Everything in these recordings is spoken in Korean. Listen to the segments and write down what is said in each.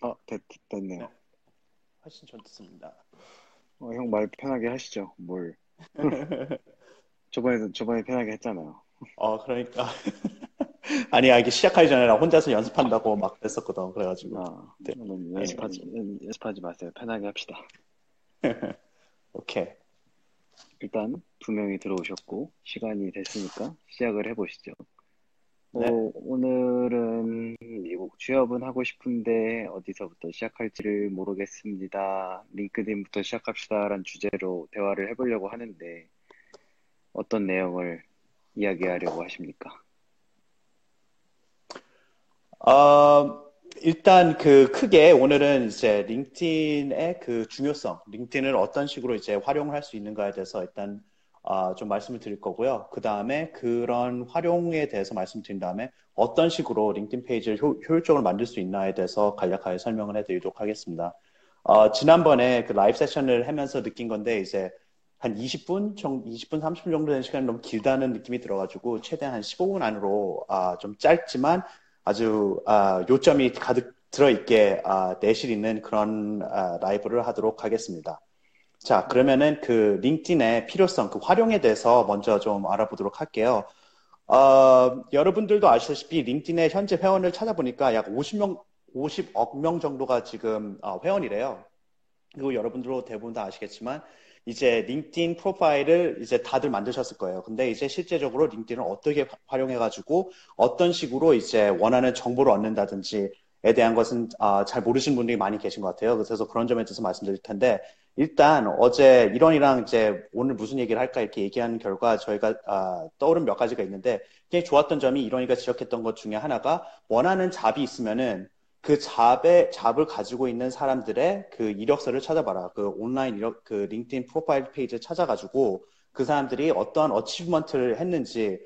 아, 됐, 됐네요. 네, 훨씬 좋습니다. 어, 형 말 편하게 하시죠. 뭘. 저번에도, 저번에 편하게 했잖아요. 어, 그러니까. 아니, 야, 이게 시작하기 전에 나 혼자서 연습한다고 막 그랬었거든. 그래가지고. 아, 네. 연습하지, 연습하지 마세요. 편하게 합시다. 오케이. 일단 두 명이 들어오셨고, 시간이 됐으니까 시작을 해보시죠. 네. 어, 오늘은 미국 취업은 하고 싶은데 어디서부터 시작할지를 모르겠습니다. 링크드인부터 시작합시다라는 주제로 대화를 해보려고 하는데 어떤 내용을 이야기하려고 하십니까? 어, 일단 그 크게 오늘은 이제 링크드인의 그 중요성, 링크드인을 어떤 식으로 이제 활용할 수 있는가에 대해서 일단 아, 좀 말씀을 드릴 거고요. 그 다음에 그런 활용에 대해서 말씀드린 다음에 어떤 식으로 링크드인 페이지를 효, 효율적으로 만들 수 있나에 대해서 간략하게 설명을 해드리도록 하겠습니다. 어, 지난번에 그 라이브 세션을 하면서 느낀 건데 이제 한 20분, 정, 20분, 30분 정도 되는 시간이 너무 길다는 느낌이 들어가지고 최대한 한 15분 안으로 아, 좀 짧지만 아주 아, 요점이 가득 들어있게 아, 내실 있는 그런 아, 라이브를 하도록 하겠습니다. 자, 그러면은 그 링크드인의 필요성, 그 활용에 대해서 먼저 좀 알아보도록 할게요. 어, 여러분들도 아시다시피 링크드인의 현재 회원을 찾아보니까 약 50명, 50억 명 정도가 지금 어, 회원이래요. 그리고 여러분들도 대부분 다 아시겠지만 이제 링크드인 프로파일을 이제 다들 만드셨을 거예요. 근데 이제 실제적으로 링크드인을 어떻게 활용해가지고 어떤 식으로 이제 원하는 정보를 얻는다든지에 대한 것은 아, 잘 모르시는 분들이 많이 계신 것 같아요. 그래서 그런 점에 대해서 말씀드릴 텐데 일단 어제 이런이랑 이제 오늘 무슨 얘기를 할까 이렇게 얘기한 결과 저희가 아, 떠오른 몇 가지가 있는데 굉장히 좋았던 점이 이런이가 지적했던 것 중에 하나가 원하는 잡이 있으면은 그 잡의 잡을 가지고 있는 사람들의 그 이력서를 찾아봐라. 그 온라인 이력 그 링크드인 프로파일 페이지를 찾아가지고 그 사람들이 어떠한 어치브먼트를 했는지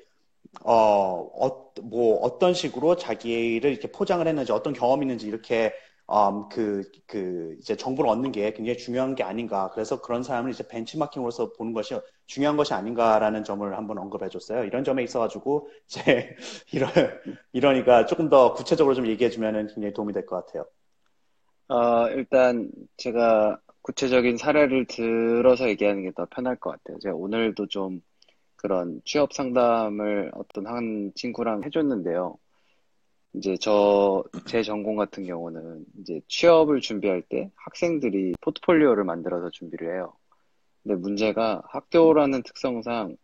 어, 어, 뭐 어떤 식으로 자기를 이렇게 포장을 했는지 어떤 경험이 있는지 이렇게 음, 그, 그, 이제 정보를 얻는 게 굉장히 중요한 게 아닌가. 그래서 그런 사람을 이제 벤치마킹으로서 보는 것이 중요한 것이 아닌가라는 점을 한번 언급해 줬어요. 이런 점에 있어가지고, 이제, 이런, 이러니까 조금 더 구체적으로 좀 얘기해 주면은 굉장히 도움이 될 것 같아요. 어, 일단 제가 구체적인 사례를 들어서 얘기하는 게 더 편할 것 같아요. 제가 오늘도 좀 그런 취업 상담을 어떤 한 친구랑 해줬는데요. 이제 저, 제 전공 같은 경우는 이제 취업을 준비할 때 학생들이 포트폴리오를 만들어서 준비를 해요. 근데 문제가 학교라는 특성상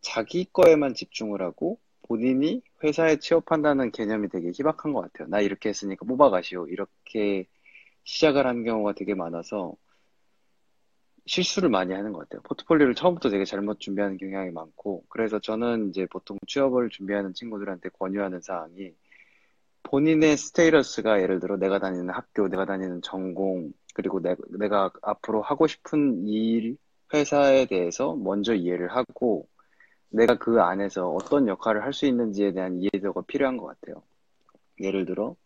자기 거에만 집중을 하고 본인이 회사에 취업한다는 개념이 되게 희박한 것 같아요. 나 이렇게 했으니까 뽑아가시오. 이렇게 시작을 하는 경우가 되게 많아서 실수를 많이 하는 것 같아요. 포트폴리오를 처음부터 되게 잘못 준비하는 경향이 많고, 그래서 저는 이제 보통 취업을 준비하는 친구들한테 권유하는 사항이 본인의 스테이러스가 예를 들어 내가 다니는 학교, 내가 다니는 전공, 그리고 내, 내가 앞으로 하고 싶은 일, 회사에 대해서 먼저 이해를 하고 내가 그 안에서 어떤 역할을 할 수 있는지에 대한 이해도가 필요한 것 같아요. 예를 들어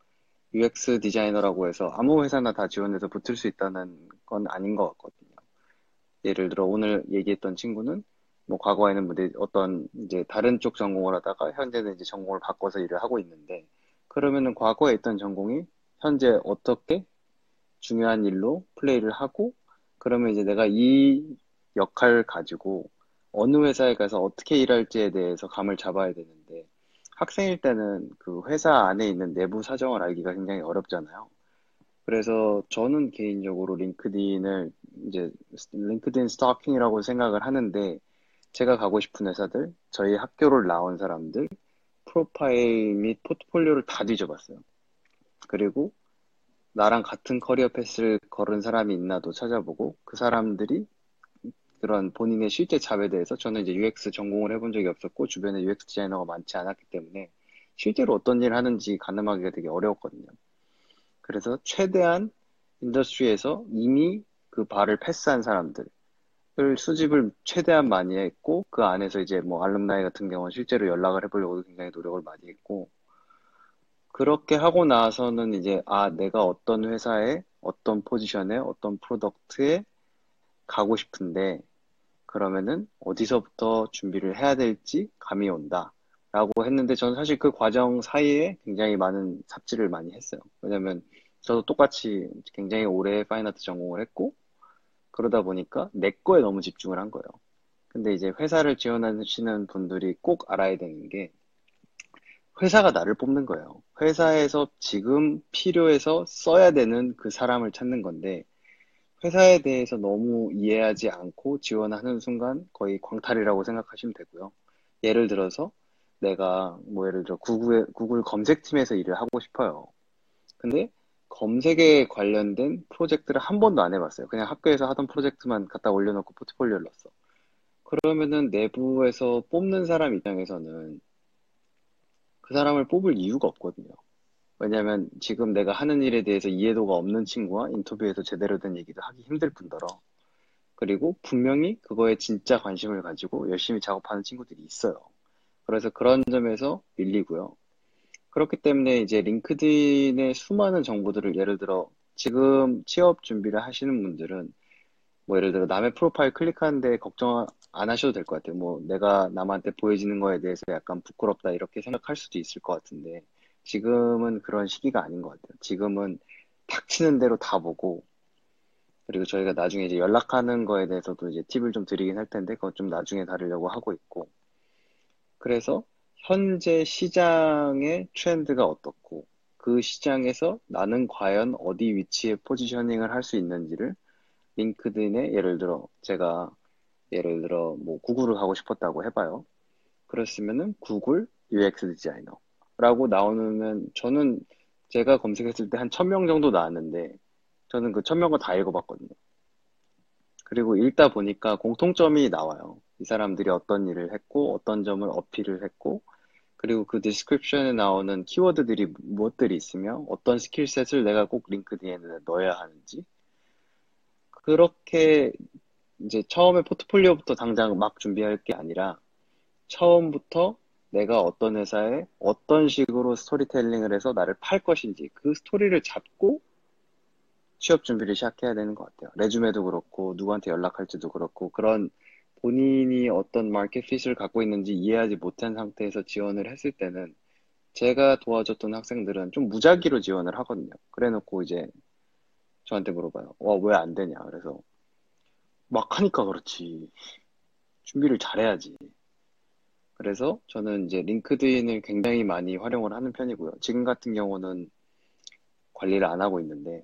UX 디자이너라고 해서 아무 회사나 다 지원해서 붙을 수 있다는 건 아닌 것 같거든요. 예를 들어 오늘 얘기했던 친구는 뭐 과거에는 뭐 어떤 이제 다른 쪽 전공을 하다가 현재는 이제 전공을 바꿔서 일을 하고 있는데 그러면은 과거에 있던 전공이 현재 어떻게 중요한 일로 플레이를 하고 그러면 이제 내가 이 역할을 가지고 어느 회사에 가서 어떻게 일할지에 대해서 감을 잡아야 되는데 학생일 때는 그 회사 안에 있는 내부 사정을 알기가 굉장히 어렵잖아요. 그래서 저는 개인적으로 링크드인을 이제 링크드인 스토킹이라고 생각을 하는데 제가 가고 싶은 회사들, 저희 학교를 나온 사람들, 프로파일 및 포트폴리오를 다 뒤져봤어요. 그리고 나랑 같은 커리어 패스를 걸은 사람이 있나도 찾아보고 그 사람들이 그런 본인의 실제 job에 대해서 저는 이제 UX 전공을 해본 적이 없었고 주변에 UX 디자이너가 많지 않았기 때문에 실제로 어떤 일을 하는지 가늠하기가 되게 어려웠거든요. 그래서 최대한 industry에서 이미 그 발을 패스한 사람들 수집을 최대한 많이 했고 그 안에서 이제 뭐 alumni 같은 경우는 실제로 연락을 해보려고 굉장히 노력을 많이 했고 그렇게 하고 나서는 이제 아 내가 어떤 회사에 어떤 포지션에 어떤 product에 가고 싶은데 그러면은 어디서부터 준비를 해야 될지 감이 온다. 라고 했는데 저는 사실 그 과정 사이에 굉장히 많은 삽질을 많이 했어요. 왜냐면 저도 똑같이 굉장히 오래 fine art 전공을 했고 그러다 보니까 내 거에 너무 집중을 한 거예요. 근데 이제 회사를 지원하시는 분들이 꼭 알아야 되는 게 회사가 나를 뽑는 거예요. 회사에서 지금 필요해서 써야 되는 그 사람을 찾는 건데 회사에 대해서 너무 이해하지 않고 지원하는 순간 거의 광탈이라고 생각하시면 되고요. 예를 들어서 내가 뭐 예를 들어 구글, 구글 검색팀에서 일을 하고 싶어요. 근데 검색에 관련된 프로젝트를 한 번도 안 해봤어요. 그냥 학교에서 하던 프로젝트만 갖다 올려놓고 포트폴리오를 넣었어. 그러면은 내부에서 뽑는 사람 입장에서는 그 사람을 뽑을 이유가 없거든요. 왜냐면 지금 내가 하는 일에 대해서 이해도가 없는 친구와 인터뷰에서 제대로 된 얘기도 하기 힘들 뿐더러 그리고 분명히 그거에 진짜 관심을 가지고 열심히 작업하는 친구들이 있어요. 그래서 그런 점에서 밀리고요. 그렇기 때문에 이제 링크드인의 수많은 정보들을 예를 들어 지금 취업 준비를 하시는 분들은 뭐 예를 들어 남의 프로파일 클릭하는데 걱정 안 하셔도 될 것 같아요. 뭐 내가 남한테 보여지는 거에 대해서 약간 부끄럽다 이렇게 생각할 수도 있을 것 같은데 지금은 그런 시기가 아닌 것 같아요. 지금은 닥치는 대로 다 보고 그리고 저희가 나중에 이제 연락하는 거에 대해서도 이제 팁을 좀 드리긴 할 텐데 그건 좀 나중에 다루려고 하고 있고 그래서 현재 시장의 트렌드가 어떻고 그 시장에서 나는 과연 어디 위치에 포지셔닝을 할 수 있는지를 링크드인에 예를 들어 제가 예를 들어 뭐 구글을 하고 싶었다고 해봐요. 그렇으면은 구글 UX 디자이너라고 나오면 저는 제가 검색했을 때 한 천 명 정도 나왔는데 저는 그 천 명을 다 읽어봤거든요. 그리고 읽다 보니까 공통점이 나와요. 이 사람들이 어떤 일을 했고 어떤 점을 어필을 했고 그리고 그 description에 나오는 키워드들이 무엇들이 있으며 어떤 skill set을 내가 꼭 링크드인에 넣어야 하는지 그렇게 이제 처음에 포트폴리오부터 당장 막 준비할 게 아니라 처음부터 내가 어떤 회사에 어떤 식으로 스토리텔링을 해서 나를 팔 것인지 그 스토리를 잡고 취업 준비를 시작해야 되는 것 같아요. 레주메도 그렇고 누구한테 연락할지도 그렇고 그런 본인이 어떤 마켓 핏을 갖고 있는지 이해하지 못한 상태에서 지원을 했을 때는 제가 도와줬던 학생들은 좀 무작위로 지원을 하거든요. 그래 놓고 이제 저한테 물어봐요. 와, 왜 안 되냐. 그래서 막 하니까 그렇지. 준비를 잘해야지. 그래서 저는 이제 링크드인을 굉장히 많이 활용을 하는 편이고요. 지금 같은 경우는 관리를 안 하고 있는데,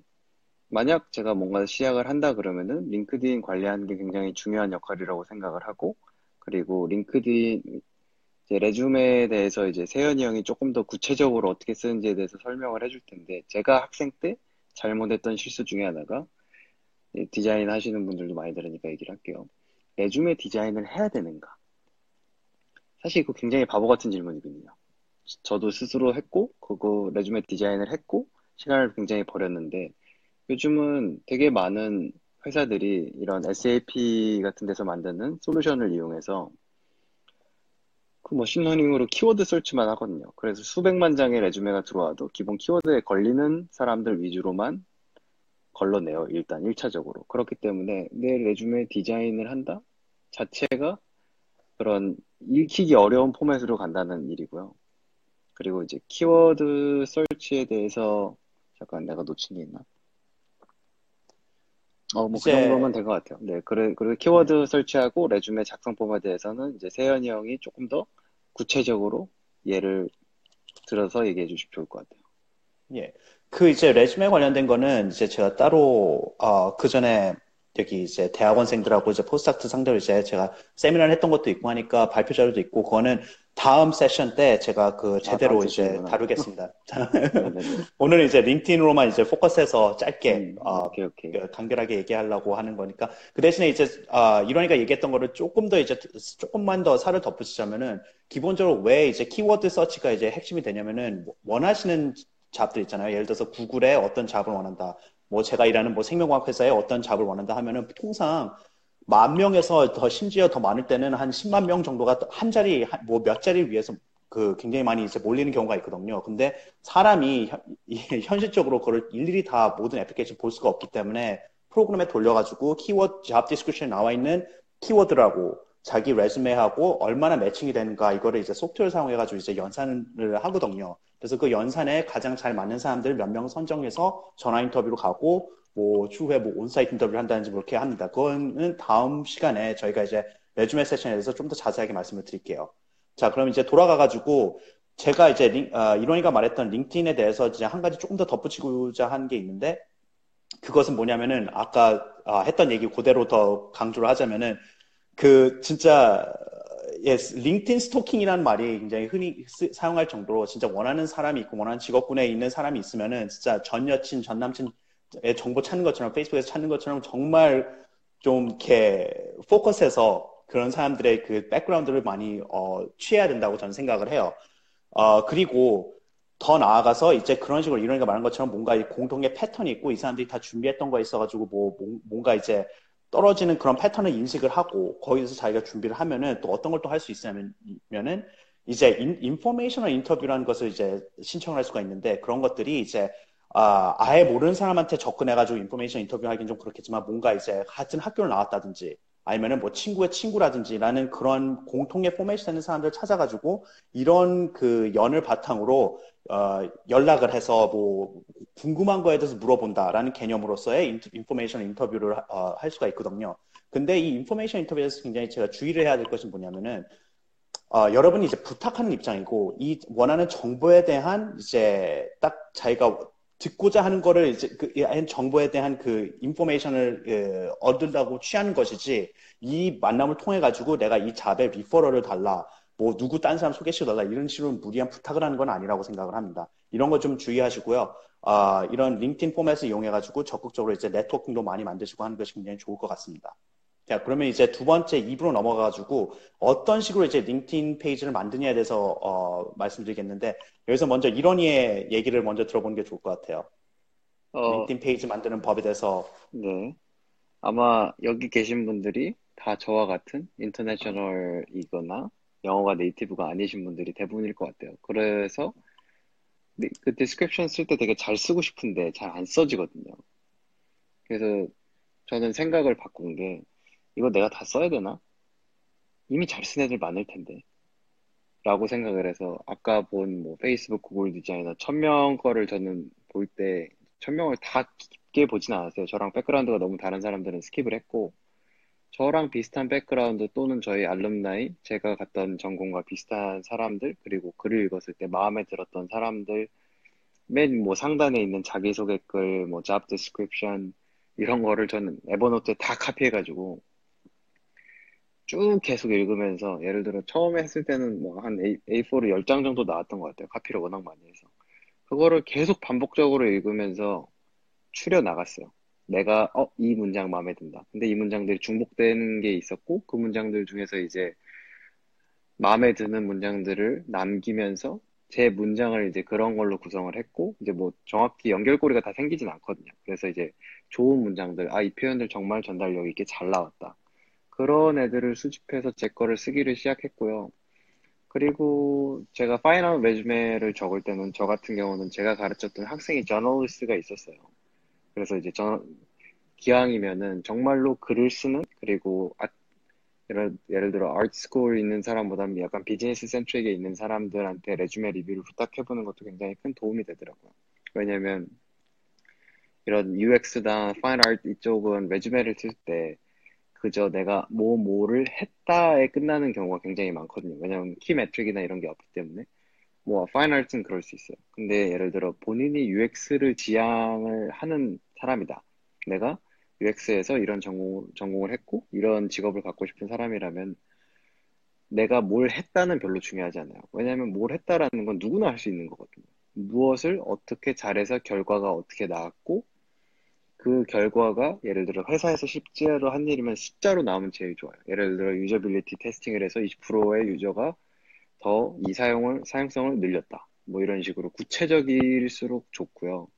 만약 제가 뭔가 시작을 한다 그러면은 링크드인 관리하는 게 굉장히 중요한 역할이라고 생각을 하고, 그리고 링크드인 이제 레줌에 대해서 이제 세현이 형이 조금 더 구체적으로 어떻게 쓰는지에 대해서 설명을 해줄 텐데, 제가 학생 때 잘못했던 실수 중에 하나가 디자인 하시는 분들도 많이 들으니까 얘기를 할게요. 레줌에 디자인을 해야 되는가? 사실 이거 굉장히 바보 같은 질문이거든요. 저도 스스로 했고, 그거 레줌에 디자인을 했고, 시간을 굉장히 버렸는데, 요즘은 되게 많은 회사들이 이런 SAP 같은 데서 만드는 솔루션을 이용해서 그 machine learning으로 키워드 search만 하거든요. 그래서 수백만 장의 resume가 들어와도 기본 키워드에 걸리는 사람들 위주로만 걸러내요. 일단 1차적으로. 그렇기 때문에 내 resume 디자인을 한다 자체가 그런 읽히기 어려운 포맷으로 간다는 일이고요. 그리고 이제 키워드 search에 대해서 잠깐 내가 놓친 게 있나? 어, 뭐그 정도면 된 것 같아요. 네, 그래, 그리고 키워드 네. search하고 resume 작성법에 대해서는 이제 세현이 형이 조금 더 구체적으로 예를 들어서 얘기해 주시면 좋을 것 같아요. 예. 그 이제 resume 관련된 거는 이제 제가 따로 어, 그 전에 여기 이제 대학원생들하고 이제 postdoc 상대로 이제 제가 세미나를 했던 것도 있고 하니까 발표 자료도 있고 그거는 다음 세션 때 제가 그 아, 제대로 아, 이제 다루겠습니다. 오늘은 이제 링크드인으로만 이제 포커스해서 짧게 음, 어, 오케이, 오케이. 그 간결하게 얘기하려고 하는 거니까 그 대신에 이제 어, 이론이가 얘기했던 거를 조금 더 이제 조금만 더 살을 덧붙이자면은 기본적으로 왜 이제 키워드 서치가 이제 핵심이 되냐면은 원하시는 잡들 있잖아요. 예를 들어서 구글에 어떤 잡을 원한다. 뭐 제가 일하는 뭐 생명과학 회사에 어떤 잡을 원한다 하면은 통상 만 명에서 더 심지어 더 많을 때는 한 10만 명 정도가 한 자리 뭐 몇 자리를 위해서 그 굉장히 많이 이제 몰리는 경우가 있거든요. 근데 사람이 현, 현실적으로 그걸 일일이 다 모든 애플리케이션 볼 수가 없기 때문에 프로그램에 돌려가지고 키워드 job description에 나와 있는 키워드하고 자기 resume하고 얼마나 매칭이 되는가 이거를 이제 소프트웨어 사용해가지고 이제 연산을 하거든요. 그래서 그 연산에 가장 잘 맞는 사람들 몇 명 선정해서 전화 인터뷰로 가고 뭐 추후에 뭐 on-site 인터뷰를 한다든지 그렇게 합니다. 그거는 다음 시간에 저희가 이제 resume 세션에 대해서 좀 더 자세하게 말씀을 드릴게요. 자, 그럼 이제 돌아가가지고 제가 이제 링, 어, 이론이가 말했던 링크드인에 대해서 이제 한 가지 조금 더 덧붙이고자 한 게 있는데 그것은 뭐냐면은 아까 아, 했던 얘기 그대로 더 강조를 하자면은 그 진짜 예, 링크인 스토킹이라는 말이 굉장히 흔히 쓰, 사용할 정도로 진짜 원하는 사람이 있고 원하는 직업군에 있는 사람이 있으면은 진짜 전 여친, 전 남친의 정보 찾는 것처럼 페이스북에서 찾는 것처럼 정말 좀 이렇게 포커스해서 그런 사람들의 그 백그라운드를 많이 어, 취해야 된다고 저는 생각을 해요. 어, 그리고 더 나아가서 이제 그런 식으로 이론이가 말한 것처럼 뭔가 공통의 패턴이 있고 이 사람들이 다 준비했던 거 있어가지고 뭐 뭔가 이제 떨어지는 그런 패턴을 인식을 하고 거기서 자기가 준비를 하면은 또 어떤 걸 또 할 수 있냐면은 이제 informational 인터뷰라는 것을 이제 신청을 할 수가 있는데 그런 것들이 이제 아, 아예 모르는 사람한테 접근해가지고 information 인터뷰하기는 좀 그렇겠지만 뭔가 이제 같은 학교를 나왔다든지 아니면은 뭐 친구의 친구라든지라는 그런 공통의 포맷이 되는 사람들 찾아가지고 이런 그 연을 바탕으로 어, 연락을 해서 뭐 궁금한 거에 대해서 물어본다라는 개념으로서의 information 인터뷰를 어, 할 수가 있거든요. 근데 이 information 인터뷰에서 굉장히 제가 주의를 해야 될 것이 뭐냐면은 어, 여러분이 이제 부탁하는 입장이고 이 원하는 정보에 대한 이제 딱 자기가 듣고자 하는 거를 이제 그 정보에 대한 그 information을 그, 얻으려고 취하는 것이지 이 만남을 통해 가지고 내가 이 job의 referral을 달라 뭐 누구 딴 사람 소개시켜 달라 이런 식으로 무리한 부탁을 하는 건 아니라고 생각을 합니다. 이런 거 좀 주의하시고요. 아, 이런 링크드인 포맷을 이용해 가지고 적극적으로 이제 네트워킹도 많이 만드시고 하는 것이 굉장히 좋을 것 같습니다. 자, 그러면 이제 두 번째 팁으로 넘어가가지고 어떤 식으로 이제 링크드인 페이지를 만드냐에 대해서 어, 말씀드리겠는데 여기서 먼저 이론이의 얘기를 먼저 들어보는 게 좋을 것 같아요. 어, 링크드인 페이지 만드는 법에 대해서. 네. 아마 여기 계신 분들이 다 저와 같은 international이거나 영어가 native가 아니신 분들이 대부분일 것 같아요. 그래서 그 description 쓸 때 되게 잘 쓰고 싶은데 잘 안 써지거든요. 그래서 저는 생각을 바꾼 게 이거 내가 다 써야 되나? 이미 잘 쓴 애들 많을 텐데. 라고 생각을 해서 아까 본 뭐 페이스북 구글 디자이너 천 명 거를 저는 볼 때 천명을 다 깊게 보진 않았어요. 저랑 background가 너무 다른 사람들은 skip을 했고 저랑 비슷한 background 또는 저희 alumni 제가 갔던 전공과 비슷한 사람들 그리고 글을 읽었을 때 마음에 들었던 사람들 맨 뭐 상단에 있는 자기소개 글, 뭐 job description 이런 거를 저는 에버노트에 다 카피해가지고 쭉 계속 읽으면서 예를 들어 처음에 했을 때는 뭐 한 A4를 10장 정도 나왔던 것 같아요. 카피를 워낙 많이 해서. 그거를 계속 반복적으로 읽으면서 추려 나갔어요. 내가 어, 이 문장 마음에 든다. 근데 이 문장들이 중복되는 게 있었고 그 문장들 중에서 이제 마음에 드는 문장들을 남기면서 제 문장을 이제 그런 걸로 구성을 했고 이제 뭐 정확히 연결고리가 다 생기진 않거든요. 그래서 이제 좋은 문장들, 아, 이 표현들 정말 전달력 있게 잘 나왔다. 그런 애들을 수집해서 제 거를 쓰기를 시작했고요. 그리고 제가 final resume를 적을 때는 저 같은 경우는 제가 가르쳤던 학생이 저널리스트가 있었어요. 그래서 이제 저 기왕이면은 정말로 글을 쓰는 그리고 아, 예를, 예를 들어 art school 있는 사람보다는 약간 business centric에 있는 사람들한테 resume 리뷰를 부탁해보는 것도 굉장히 큰 도움이 되더라고요. 왜냐면 이런 UX나 fine art 이쪽은 resume를 쓸 때 그저 내가 뭐 뭐를 했다에 끝나는 경우가 굉장히 많거든요. 왜냐면 키 매트릭이나 이런 게 없기 때문에 뭐 파이널트는 그럴 수 있어요. 근데 예를 들어 본인이 UX를 지향을 하는 사람이다. 내가 UX에서 이런 전공, 전공을 했고 이런 직업을 갖고 싶은 사람이라면 내가 뭘 했다는 별로 중요하지 않아요. 왜냐하면 뭘 했다라는 건 누구나 할 수 있는 거거든요. 무엇을 어떻게 잘해서 결과가 어떻게 나왔고 그 결과가 예를 들어 회사에서 실제로 한 일이면 숫자로 나오면 제일 좋아요. 예를 들어 usability testing을 해서 20%의 user가 더 이 사용을 사용성을 늘렸다. 뭐 이런 식으로 구체적일수록 좋고요.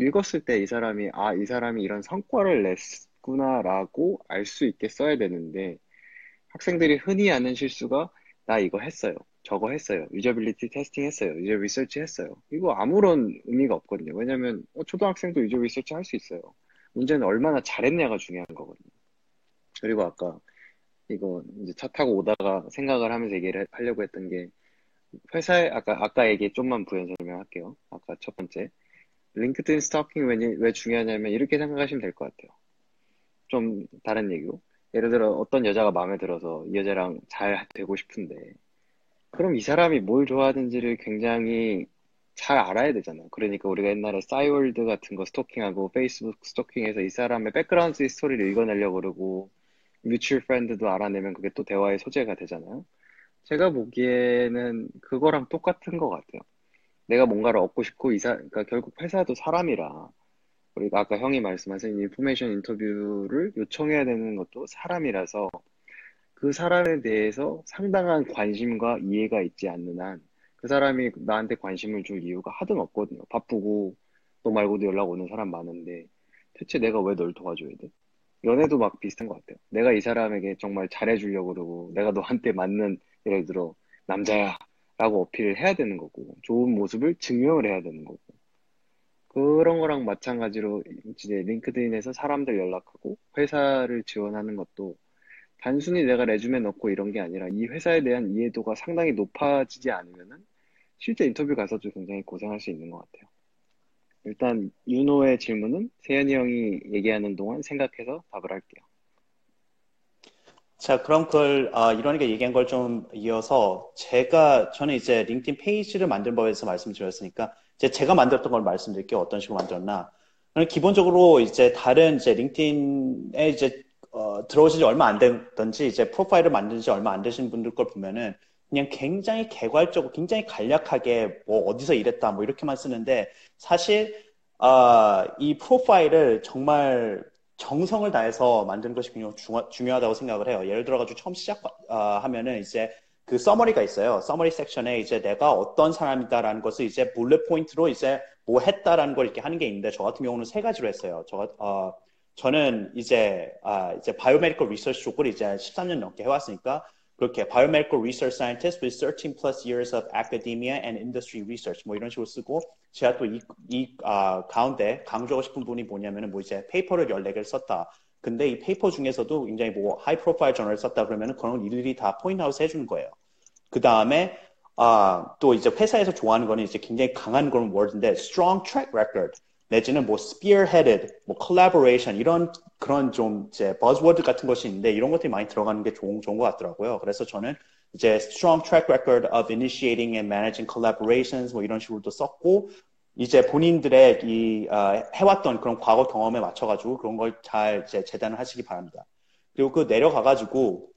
읽었을 때 이 사람이 아, 이 사람이 이런 성과를 냈구나라고 알 수 있게 써야 되는데 학생들이 흔히 하는 실수가 나 이거 했어요. 저거 했어요. usability testing 했어요. user research 했어요. 이거 아무런 의미가 없거든요. 왜냐면 어, 초등학생도 user research 할 수 있어요. 문제는 얼마나 잘했냐가 중요한 거거든요. 그리고 아까 이거 이제 차 타고 오다가 생각을 하면서 얘기를 하려고 했던 게 회사에 아까 아까 얘기 좀만 부연 설명할게요. 아까 첫 번째 링크드인 스토킹 왜, 왜 중요하냐면 이렇게 생각하시면 될 것 같아요. 좀 다른 얘기고 예를 들어 어떤 여자가 마음에 들어서 이 여자랑 잘 되고 싶은데 그럼 이 사람이 뭘 좋아하는지를 굉장히 잘 알아야 되잖아요. 그러니까 우리가 옛날에 싸이월드 같은 거 스토킹하고 페이스북 스토킹해서 이 사람의 background story를 읽어내려고 그러고 mutual friend도 알아내면 그게 또 대화의 소재가 되잖아요. 제가 보기에는 그거랑 똑같은 것 같아요. 내가 뭔가를 얻고 싶고 이사 그러니까 결국 회사도 사람이라 우리가 아까 형이 말씀하신 information interview를 요청해야 되는 것도 사람이라서 그 사람에 대해서 상당한 관심과 이해가 있지 않는 한 그 사람이 나한테 관심을 줄 이유가 하등 없거든요. 바쁘고 너 말고도 연락 오는 사람 많은데 대체 내가 왜 널 도와줘야 돼? 연애도 막 비슷한 것 같아요. 내가 이 사람에게 정말 잘해주려고 그러고 내가 너한테 맞는 예를 들어 남자야 라고 어필을 해야 되는 거고 좋은 모습을 증명을 해야 되는 거고 그런 거랑 마찬가지로 이제 링크드인에서 사람들 연락하고 회사를 지원하는 것도 단순히 내가 레주메 넣고 이런 게 아니라 이 회사에 대한 이해도가 상당히 높아지지 않으면은 실제 인터뷰 가서도 굉장히 고생할 수 있는 것 같아요. 일단 윤호의 질문은 세현이 형이 얘기하는 동안 생각해서 답을 할게요. 자, 그럼 그걸 아, 이러니까 얘기한 걸 좀 이어서 제가 저는 이제 링크인 페이지를 만든 법에서 말씀드렸으니까 이제 제가 만들었던 걸 말씀드릴게요. 어떤 식으로 만들었나. 기본적으로 이제 다른 이제 링크인에 이제 어, 들어오신 지 얼마 안 됐던지 이제 프로파일을 만든 지 얼마 안 되신 분들 걸 보면은 그냥 굉장히 개괄적으로 굉장히 간략하게 뭐 어디서 일했다 뭐 이렇게만 쓰는데 사실 어, 이 profile을 정말 정성을 다해서 만드는 것이 굉장히 중요, 하다고 생각을 해요. 예를 들어가지고 처음 시작하면은 어, 이제 그 summary가 있어요. summary section에 이제 내가 어떤 사람이다라는 것을 이제 bullet point로 이제 뭐 했다라는 걸 이렇게 하는 게 있는데 저 같은 경우는 세 가지로 했어요. 저 어, 저는 이제 아 이제 biomedical research 쪽을 이제 13년 넘게 해왔으니까 그렇게 biomedical research scientist with 13 plus years of academia and industry research 뭐 이런 식으로 쓰고 제가 또 이 이 아, 가운데 강조하고 싶은 부분이 뭐냐면은 뭐 이제 paper를 14개를 썼다. 근데 이 paper 중에서도 굉장히 뭐 high profile journal을 썼다 그러면은 그런 일들이 다 point out 해주는 거예요. 그 다음에 아, 또 이제 회사에서 좋아하는 거는 이제 굉장히 강한 그런 word인데 strong track record 내지는 뭐 spearheaded, 뭐 collaboration 이런 그런 좀 이제 buzzword 같은 것이 있는데 이런 것들이 많이 들어가는 게 좋은, 좋은 것 같더라고요. 그래서 저는 이제 strong track record of initiating and managing collaborations 뭐 이런 식으로도 썼고 이제 본인들의 이 어, 해왔던 그런 과거 경험에 맞춰가지고 그런 걸 잘 이제 재단을 하시기 바랍니다. 그리고 그 내려가가지고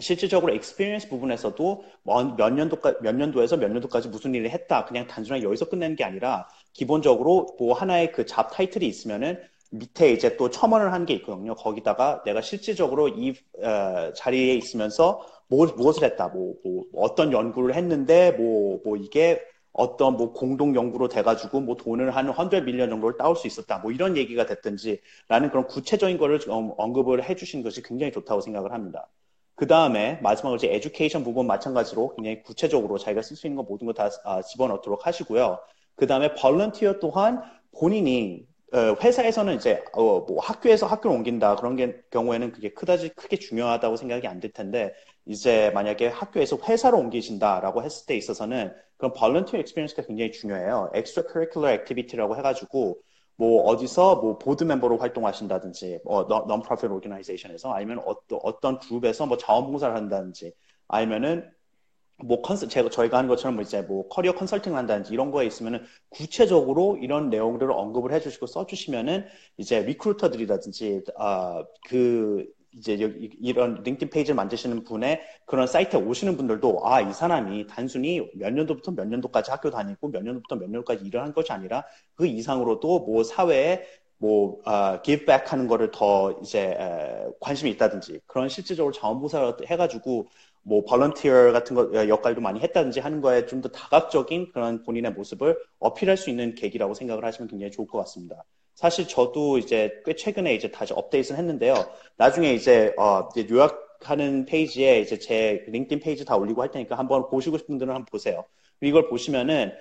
실질적으로 experience 부분에서도 뭐몇 년도까 몇 년도에서 몇 년도까지 무슨 일을 했다 그냥 단순하게 여기서 끝내는 게 아니라 기본적으로 뭐 하나의 그 잡 타이틀이 있으면은 밑에 이제 또 첨언을 한 게 있거든요. 거기다가 내가 실질적으로 이 어, 자리에 있으면서 뭐, 무엇을 했다, 뭐, 뭐, 어떤 연구를 했는데 뭐, 뭐 이게 어떤 뭐 공동 연구로 돼가지고 뭐 돈을 한 헌드레 밀리언 정도를 따올 수 있었다, 뭐 이런 얘기가 됐든지라는 그런 구체적인 거를 언급을 해주신 것이 굉장히 좋다고 생각을 합니다. 그 다음에 마지막으로 이제 에듀케이션 부분 마찬가지로 굉장히 구체적으로 자기가 쓸 수 있는 거 모든 거다 아, 집어넣도록 하시고요. 그 다음에 벌런티어 또한 본인이 어, 회사에서는 이제 어, 뭐 학교에서 학교를 옮긴다 그런 게 경우에는 그게 크다지 크게 중요하다고 생각이 안될 텐데 이제 만약에 학교에서 회사로 옮기신다라고 했을 때 있어서는 그런 volunteer experience가 굉장히 중요해요. extracurricular activity라고 해가지고 뭐 어디서 뭐 보드 멤버로 활동하신다든지 뭐 non-profit organization에서 아니면 어떤 어떤 그룹에서 뭐 자원봉사를 한다든지 아니면은 뭐 컨설 제가 저희가 하는 것처럼 뭐 이제 뭐 career consulting을 한다든지 이런 거에 있으면은 구체적으로 이런 내용들을 언급을 해주시고 써주시면은 이제 recruiter들이라든지 아 그 이제 여기 이런 LinkedIn 페이지를 만드시는 분의 그런 사이트에 오시는 분들도 아 이 사람이 단순히 몇 년도부터 몇 년도까지 학교 다니고 몇 년도부터 몇 년도까지 일을 한 것이 아니라 그 이상으로도 뭐 사회에 뭐 아, back 하는 거를 더 이제 에, 관심이 있다든지 그런 실질적으로 자원봉사를 해가지고 뭐 volunteer 같은 거 어, 역할도 많이 했다든지 하는 거에 좀 더 다각적인 그런 본인의 모습을 어필할 수 있는 계기라고 생각을 하시면 굉장히 좋을 것 같습니다. 사실 저도 이제 꽤 최근에 이제 다시 업데이트를 했는데요. 나중에 이제, 어, 이제 요약하는 페이지에 이제 제 LinkedIn 페이지 다 올리고 할 테니까 한번 보시고 싶은 분들은 한번 보세요. 이걸 보시면은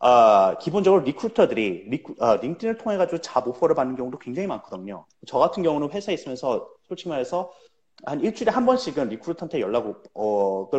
어, 기본적으로 recruiter들이 리크, 어, LinkedIn을 통해 가지고 job offer를 받는 경우도 굉장히 많거든요. 저 같은 경우는 회사에 있으면서 솔직히 말해서 한 일주일에 한 번씩은 recruiter한테 연락을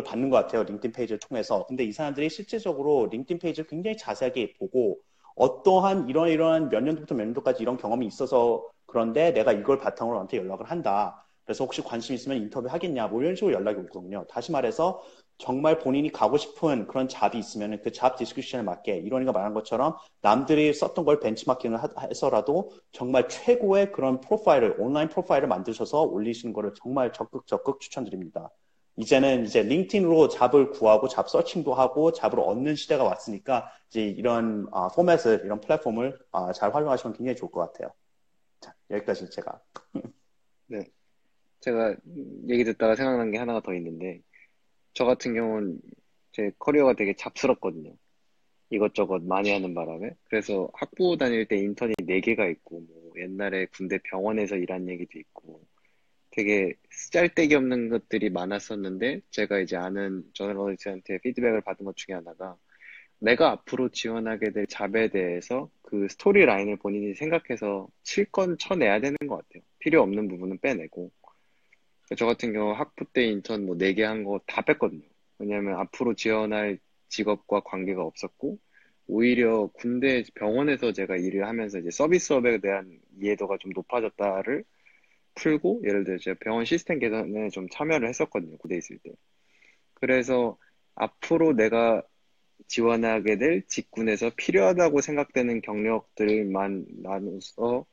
받는 것 같아요. LinkedIn 페이지를 통해서. 근데 이 사람들이 실제적으로 LinkedIn 페이지를 굉장히 자세하게 보고 어떠한 이런 이런 몇 년도부터 몇 년도까지 이런 경험이 있어서 그런데 내가 이걸 바탕으로 나한테 연락을 한다. 그래서 혹시 관심 있으면 인터뷰 하겠냐. 뭐 이런 식으로 연락이 오거든요. 다시 말해서 정말 본인이 가고 싶은 그런 job이 있으면 그 job description에 맞게 이론이가 말한 것처럼 남들이 썼던 걸 벤치마킹을 해서라도 정말 최고의 그런 profile을 online profile을 만드셔서 올리시는 거를 정말 적극 적극 추천드립니다. 이제는 이제 링틴으로 잡을 구하고 잡 서칭도 하고 잡을 얻는 시대가 왔으니까 이제 이런 아, 포맷을 이런 플랫폼을 아, 잘 활용하시면 굉장히 좋을 것 같아요. 자, 여기까지 제가. 네. 제가 얘기 듣다가 생각난 게 하나가 더 있는데 저 같은 경우는 제 커리어가 되게 잡스럽거든요. 이것저것 많이 하는 바람에. 그래서 학부 다닐 때 인턴이 4개가 있고, 뭐 옛날에 군대 병원에서 일한 얘기도 있고, 되게 쓰잘데기 없는 것들이 많았었는데, 제가 이제 아는 저널리스트한테 피드백을 받은 것 중에 하나가, 내가 앞으로 지원하게 될 잡에 대해서 그 스토리 라인을 본인이 생각해서 칠 건 쳐내야 되는 것 같아요. 필요 없는 부분은 빼내고. 저 같은 경우 학부 때 인턴 뭐 4개 한 거 다 뺐거든요. 왜냐면 앞으로 지원할 직업과 관계가 없었고, 오히려 군대 병원에서 제가 일을 하면서 이제 서비스업에 대한 이해도가 좀 높아졌다를 풀고, 예를 들어 제가 병원 시스템 개선에 좀 참여를 했었거든요. 군대 있을 때. 그래서 앞으로 내가 지원하게 될 직군에서 필요하다고 생각되는 경력들만 나눠서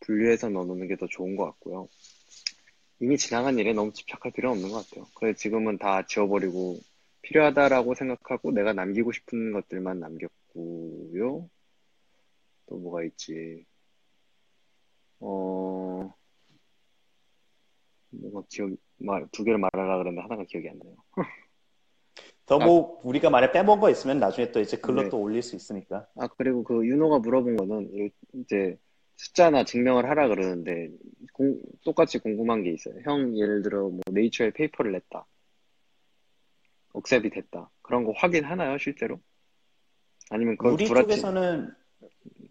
분류해서 넣어놓는 게 더 좋은 것 같고요. 이미 지나간 일에 너무 집착할 필요는 없는 것 같아요. 그래서 지금은 다 지워버리고 필요하다라고 생각하고 내가 남기고 싶은 것들만 남겼고요. 또 뭐가 있지? 어, 뭐가 기억, 말, 두 개를 말하라 그랬는데 하나가 기억이 안 나요. 더뭐 아, 우리가 만약 빼먹은 거 있으면 나중에 또 이제 글로 네. 또 올릴 수 있으니까. 아, 그리고 그 윤호가 물어본 거는 이제 숫자나 증명을 하라 그러는데 공, 똑같이 궁금한 게 있어요. 형 예를 들어 뭐 네이처에 페이퍼를 냈다. 억셉이 됐다. 그런 거 확인하나요 실제로? 아니면 그걸 우리 구라치... 쪽에서는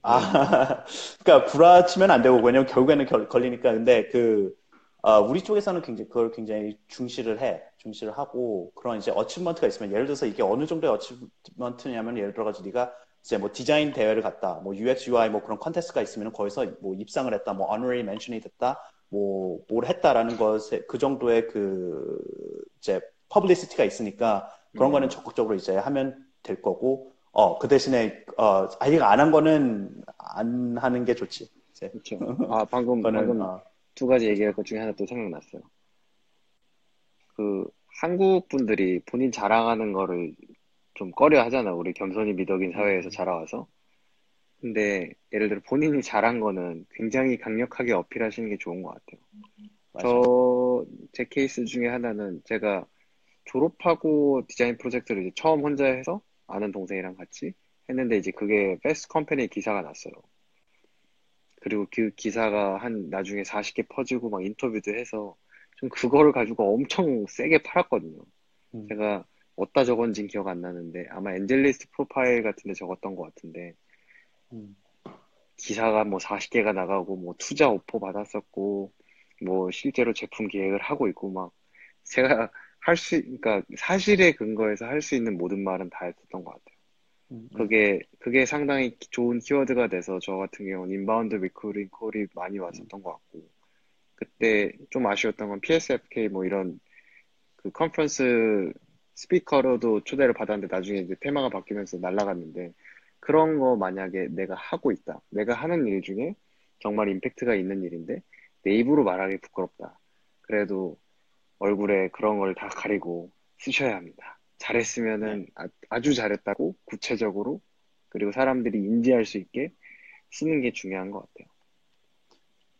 아 그러니까 구라치면 안 되고 왜냐면 결국에는 결, 걸리니까 근데 그 어, 우리 쪽에서는 굉장히 그걸 굉장히 중시를 해 중시를 하고 그런 이제 어치먼트가 있으면 예를 들어서 이게 어느 정도의 어치먼트냐면 예를 들어가지고 네가 이제 뭐 디자인 대회를 갔다, 뭐 UX, UI 뭐 그런 컨테스트가 있으면 거기서 뭐 입상을 했다, 뭐 honorary mention이 됐다, 뭐 뭘 했다라는 것에 그 정도의 그 이제 publicity가 있으니까 그런 음. 거는 적극적으로 이제 하면 될 거고, 어 그 대신에 어 자기가 안한 거는 안 하는 게 좋지. 이제. 그렇죠. 아 방금 방금 어. 두 가지 얘기할 것 중에 하나 또 생각났어요. 그 한국 분들이 본인 자랑하는 거를 좀 꺼려 하잖아. 우리 겸손이 미덕인 사회에서 음. 자라와서. 근데 예를 들어 본인이 잘한 거는 굉장히 강력하게 어필하시는 게 좋은 것 같아요. 저, 제 케이스 중에 하나는 제가 졸업하고 디자인 프로젝트를 이제 처음 혼자 해서 아는 동생이랑 같이 했는데 이제 그게 Fast Company 기사가 났어요. 그리고 그 기사가 한 나중에 40개 퍼지고 막 인터뷰도 해서 좀 그거를 가지고 엄청 세게 팔았거든요. 음. 제가 어디다 적었는지 기억 안 나는데 아마 AngelList profile 같은데 적었던 것 같은데 음. 기사가 뭐 40개가 나가고 뭐 투자 오퍼 받았었고 뭐 실제로 제품 기획을 하고 있고 막 제가 할 수, 그러니까 사실에 근거해서 할 수 있는 모든 말은 다 했었던 것 같아요. 음, 음. 그게 그게 상당히 좋은 키워드가 돼서 저 같은 경우는 inbound recruiting call이 많이 왔었던 것 같고 그때 좀 아쉬웠던 건 PSFK 뭐 이런 그 conference speaker로도 초대를 받았는데 나중에 이제 테마가 바뀌면서 날라갔는데 그런 거 만약에 내가 하고 있다. 내가 하는 일 중에 정말 임팩트가 있는 일인데 내 입으로 말하기 부끄럽다. 그래도 얼굴에 그런 걸 다 가리고 쓰셔야 합니다. 잘했으면은 네. 아, 주 잘했다고 구체적으로 그리고 사람들이 인지할 수 있게 쓰는 게 중요한 것 같아요.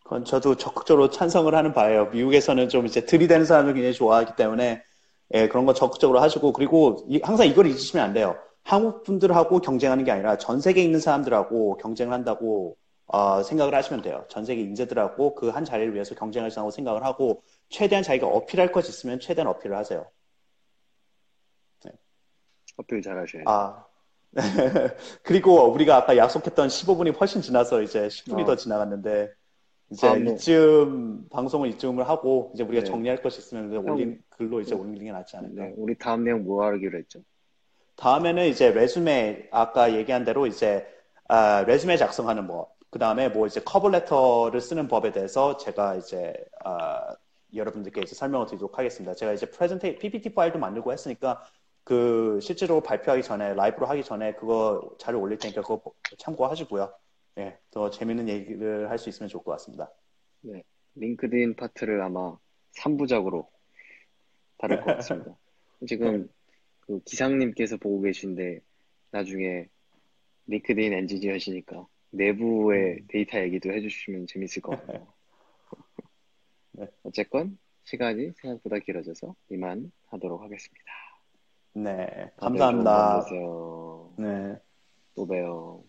그건 저도 적극적으로 찬성을 하는 바예요. 미국에서는 좀 이제 들이대는 사람을 굉장히 좋아하기 때문에 예, 그런 거 적극적으로 하시고 그리고 이, 항상 이걸 잊으시면 안 돼요. 한국 분들하고 경쟁하는 게 아니라 전 세계에 있는 사람들하고 경쟁을 한다고 어, 생각을 하시면 돼요. 전 세계 인재들하고 그 한 자리를 위해서 경쟁을 한다고 생각을 하고 최대한 자기가 어필할 것 있으면 최대한 어필을 하세요. 네. 어필 잘하셔야 돼요. 아. 그리고 우리가 아까 약속했던 15분이 훨씬 지나서 이제 10분이 어. 더 지나갔는데 이제 다음에- 이쯤 방송을 이쯤을 하고 이제 우리가 네. 정리할 것이 있으면 형, 올린 글로 이제 올리는 게 낫지 않을까. 네, 우리 다음 내용 뭐 하기로 했죠? 다음에는 이제 resume 아까 얘기한 대로 이제 아, resume 작성하는 법, 그 다음에 뭐 이제 cover letter를 쓰는 법에 대해서 제가 이제 아, 여러분들께 이제 설명을 드리도록 하겠습니다. 제가 이제 프레젠테 PPT 파일도 만들고 했으니까 그 실제로 발표하기 전에 라이브로 하기 전에 그거 자료 올릴 테니까 그거 참고하시고요. 예, 더 재밌는 얘기를 할 수 있으면 좋을 것 같습니다. LinkedIn 파트를 아마 3부작으로 다룰 것 같습니다. 지금 그 기상님께서 보고 계신데 나중에 링크드인 엔지니어시니까 내부의 데이터 얘기도 해주시면 재밌을 것 같아요. 네. 어쨌건 시간이 생각보다 길어져서 이만 하도록 하겠습니다. 네, 감사합니다. 네. 또 봬요.